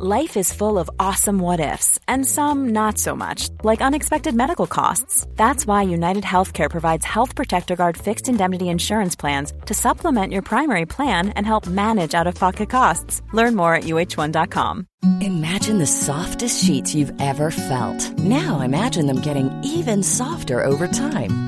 Life is full of awesome what ifs, and some not so much, like unexpected medical costs. That's why United Healthcare provides Health Protector Guard fixed indemnity insurance plans to supplement your primary plan and help manage out of pocket costs. Learn more at uh1.com. Imagine the softest sheets you've ever felt. Now imagine them getting even softer over time.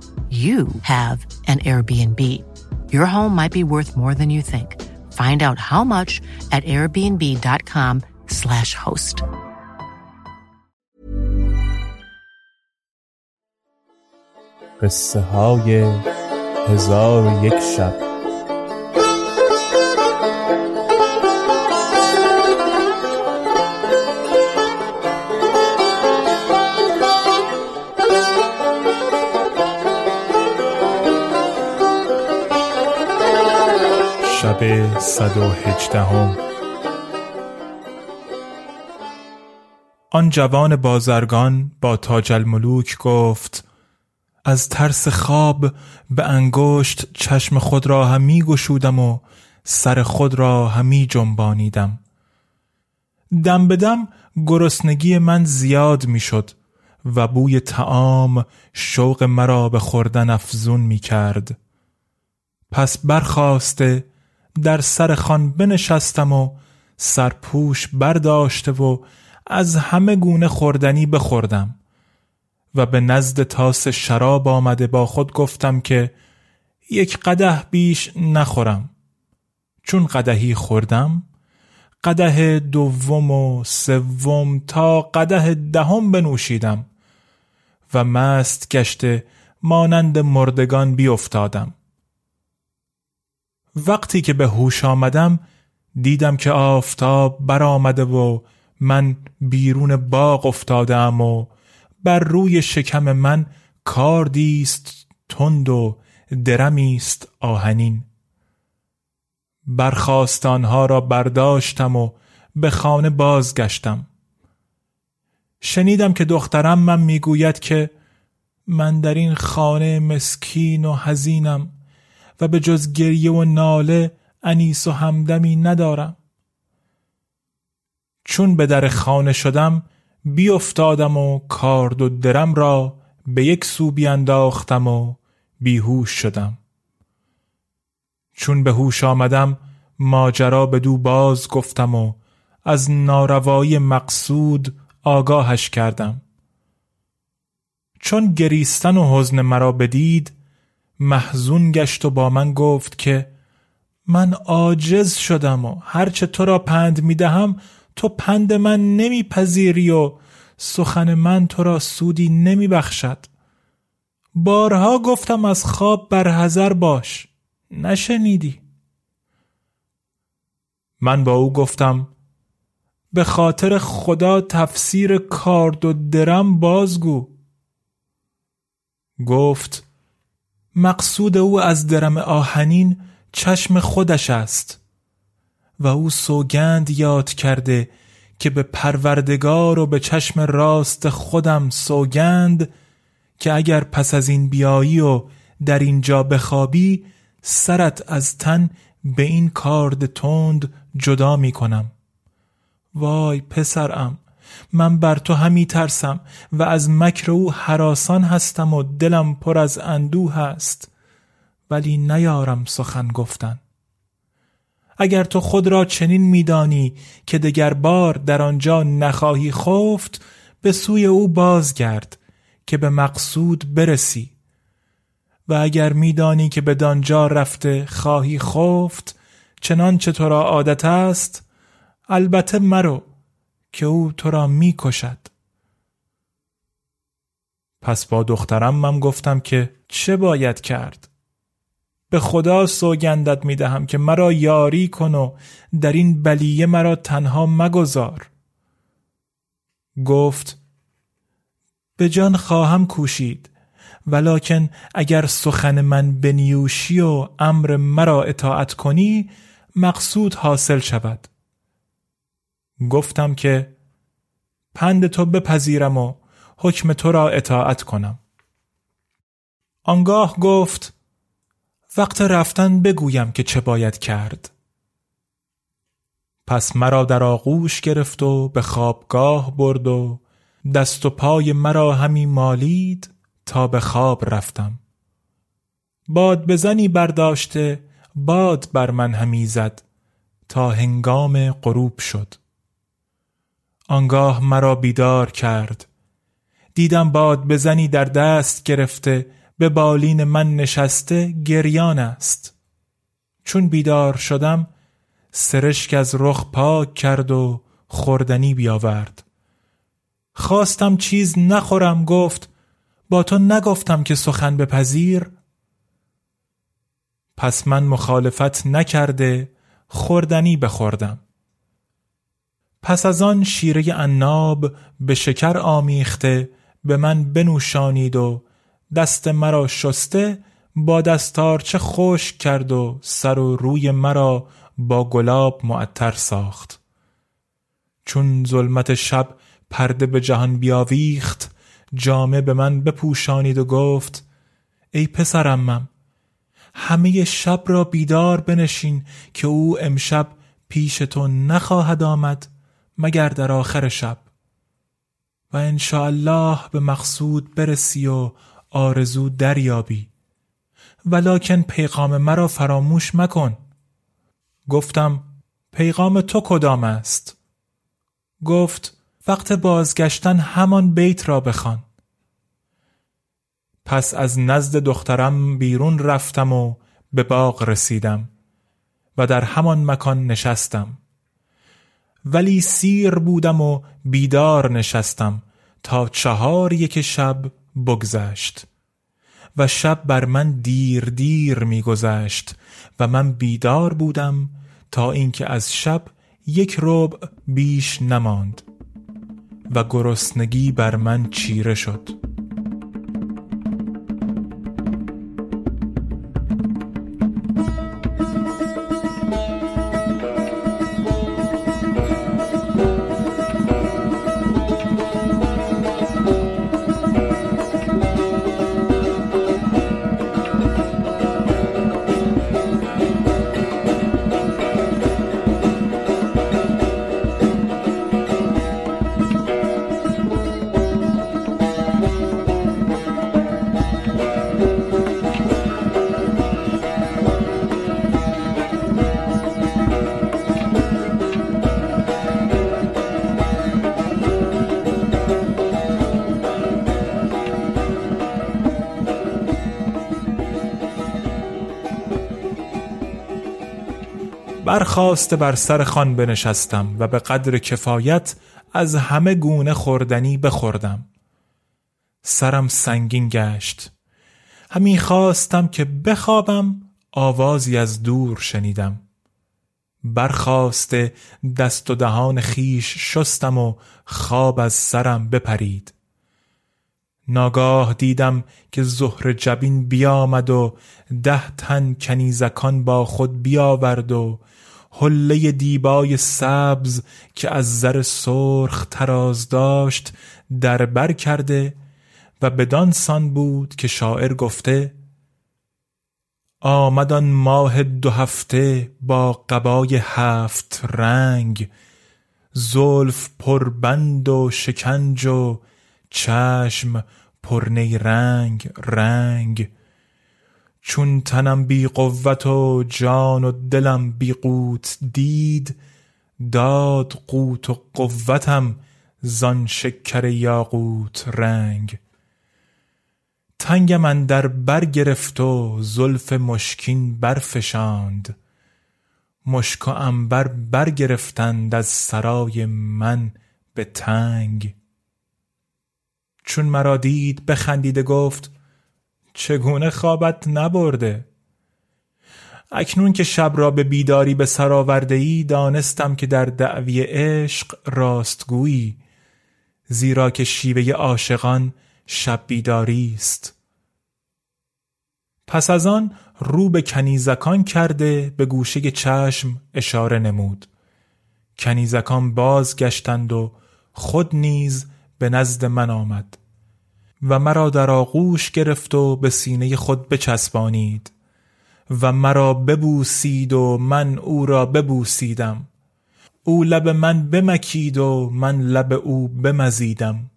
you have an Airbnb. Your home might be worth more than you think. Find out how much at airbnb.com/slash host. قصه های هزار و یک شب شب صد و هجدهم. آن جوان بازرگان با تاج الملوک گفت از ترس خواب به انگشت چشم خود را همی گشودم و سر خود را همی جنبانیدم. دم به دم گرسنگی من زیاد می‌شد و بوی تعام شوق مرا به خوردن افزون می کرد پس برخواسته در سر خان بنشستم و سرپوش برداشته و از همه گونه خوردنی بخوردم و به نزد تاس شراب آمده با خود گفتم که یک قده بیش نخورم. چون قدهی خوردم قده دوم و سوم تا قده دهم بنوشیدم و مست گشته مانند مردگان بیافتادم. وقتی که به هوش آمدم دیدم که آفتاب برآمده و من بیرون باغ افتادم و بر روی شکم من کاردیست تند و درمیست آهنین. برخواستانها را برداشتم و به خانه بازگشتم. شنیدم که دخترم من می‌گوید که من در این خانه مسکین و حزینم. و به جز گریه و ناله انیس و همدمی ندارم. چون به در خانه شدم بیافتادم و کارد و درم را به یک سو بیانداختم و بیهوش شدم. چون به هوش آمدم ماجرا به دو باز گفتم و از ناروایی مقصود آگاهش کردم. چون گریستن و حزن مرا بدید محزون گشت و با من گفت که من عاجز شدم و هرچه تو را پند می دهم تو پند من نمیپذیری و سخن من تو را سودی نمی بخشد. بارها گفتم از خواب برحذر باش نشنیدی. من با او گفتم به خاطر خدا تفسیر کارد و درم بازگو. گفت مقصود او از درم آهنین چشم خودش است و او سوگند یاد کرده که به پروردگار و به چشم راست خودم سوگند که اگر پس از این بیایی و در اینجا بخوابی سرت از تن به این کارد تند جدا می کنم. وای پسرم! من بر تو همی ترسم و از مکر او حراسان هستم و دلم پر از اندوه است. ولی نیارم سخن گفتن. اگر تو خود را چنین میدانی که دگر بار در آنجا نخواهی خفت به سوی او بازگرد که به مقصود برسی. و اگر میدانی که به دانجا رفته خواهی خفت چنانچه تو را عادت است البته مرو. که او تو را می‌کشد. پس با دخترم من گفتم که چه باید کرد؟ به خدا سوگندت می دهم که مرا یاری کن و در این بلیه مرا تنها مگذار. گفت به جان خواهم کوشید ولکن اگر سخن من بنیوشی و امر مرا اطاعت کنی مقصود حاصل شود. گفتم که پند تو بپذیرم و حکم تو را اطاعت کنم. آنگاه گفت وقت رفتن بگویم که چه باید کرد. پس مرا در آغوش گرفت و به خوابگاه برد و دست و پای مرا همی مالید تا به خواب رفتم. باد بزنی برداشته باد بر من همی زد تا هنگام غروب شد. آنگاه مرا بیدار کرد. دیدم باد بزنی در دست گرفته به بالین من نشسته گریان است. چون بیدار شدم سرشک از رخ پاک کرد و خوردنی بیاورد. خواستم چیز نخورم گفت با تو نگفتم که سخن بپذیر. پس من مخالفت نکرده خوردنی بخوردم. پس از آن شیره عناب به شکر آمیخته به من بنوشانید و دست مرا شسته با دستارچه خشک کرد و سر و روی مرا با گلاب معطر ساخت. چون ظلمت شب پرده به جهان بیاویخت جامه به من بپوشانید و گفت ای پسرمم همه شب را بیدار بنشین که او امشب پیش تو نخواهد آمد. مگر در آخر شب. و الله به مقصود برسی و آرزو دریابی. ولکن پیغام مرا فراموش مکن. گفتم پیغام تو کدام است؟ گفت وقت بازگشتن همان بیت را بخوان. پس از نزد دخترم بیرون رفتم و به باغ رسیدم و در همان مکان نشستم. ولی سیر بودم و بیدار نشستم تا چهار یک شب بگذشت. و شب بر من دیر دیر میگذشت و من بیدار بودم تا اینکه از شب یک ربع بیش نماند و گرسنگی بر من چیره شد. برخواسته بر سر خان بنشستم و به قدر کفایت از همه گونه خوردنی بخوردم. سرم سنگین گشت. همی خواستم که بخوابم آوازی از دور شنیدم. برخواسته دست و دهان خیش شستم و خواب از سرم بپرید. ناگاه دیدم که زهر جبین بیامد و ده تن کنیزکان با خود بیاورد و حله دیبای سبز که از زر سرخ تراز داشت در بر کرده و بدان سان بود که شاعر گفته آمدان ماه دو هفته با قبای هفت رنگ زلف پربند و شکنج و چشم پرنی رنگ رنگ. چون تنم بی قوت و جان و دلم بی قوت دید داد قوت و قوتم زان شکر یاقوت رنگ. تنگ من در برگرفت و زلف مشکین برفشاند. مشک و عنبر برگرفتند از سرای من به تنگ. چون مرا دید بخندیده گفت چگونه خوابت نبرده؟ اکنون که شب را به بیداری به سر آورده ای دانستم که در دعوی عشق راستگویی زیرا که شیوه عاشقان شب بیداری است. پس از آن رو به کنیزکان کرده به گوشه چشم اشاره نمود. کنیزکان باز گشتند و خود نیز به نزد من آمد. و مرا در آغوش گرفت و به سینه خود بچسبانید و مرا ببوسید و من او را ببوسیدم. او لب من بمکید و من لب او بمزیدم.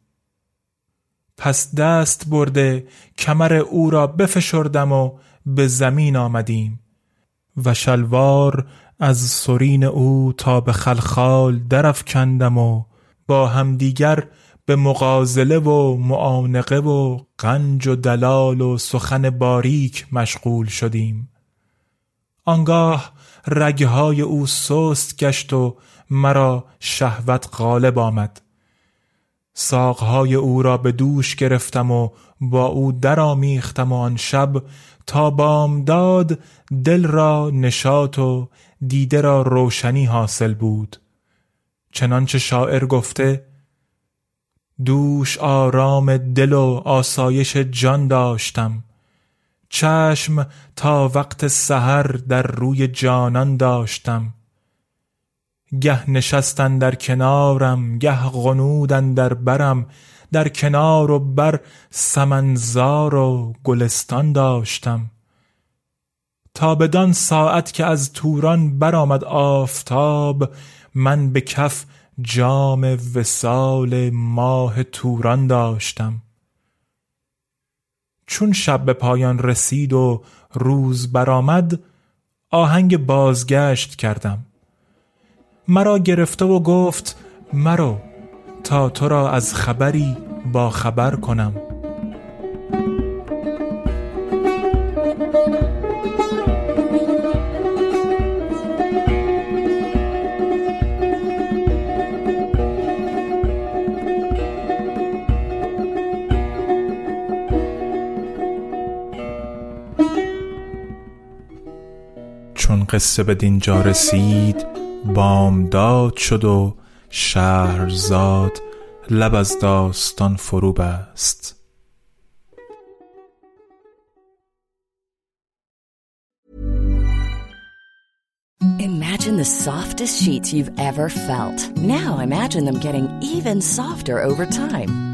پس دست برده کمر او را بفشردم و به زمین آمدیم و شلوار از سرین او تا به خلخال کندم و با همدیگر به مغازله و معانقه و قنج و دلال و سخن باریک مشغول شدیم. آنگاه رگهای او سست گشت و مرا شهوت غالب آمد. ساقهای او را به دوش گرفتم و با او درآمیختم و آن شب تا بامداد دل را نشاط و دیده را روشنی حاصل بود. چنانچه شاعر گفته دوش آرام دل و آسایش جان داشتم. چشم تا وقت سحر در روی جانان داشتم. گه نشستن در کنارم گه غنودن در برم. در کنار و بر سمنزار و گلستان داشتم. تا بدان ساعت که از توران برآمد آفتاب من به کف جام وسال ماه توران داشتم. چون شب به پایان رسید و روز برآمد آهنگ بازگشت کردم. مرا گرفته و گفت مرو تا تو را از خبری با خبر کنم. چون قصه به دینجا رسید بامداد شد و شهرزاد لب از داستان فرو بست Imagine the softest sheets you've ever felt. Now imagine them getting even softer over time.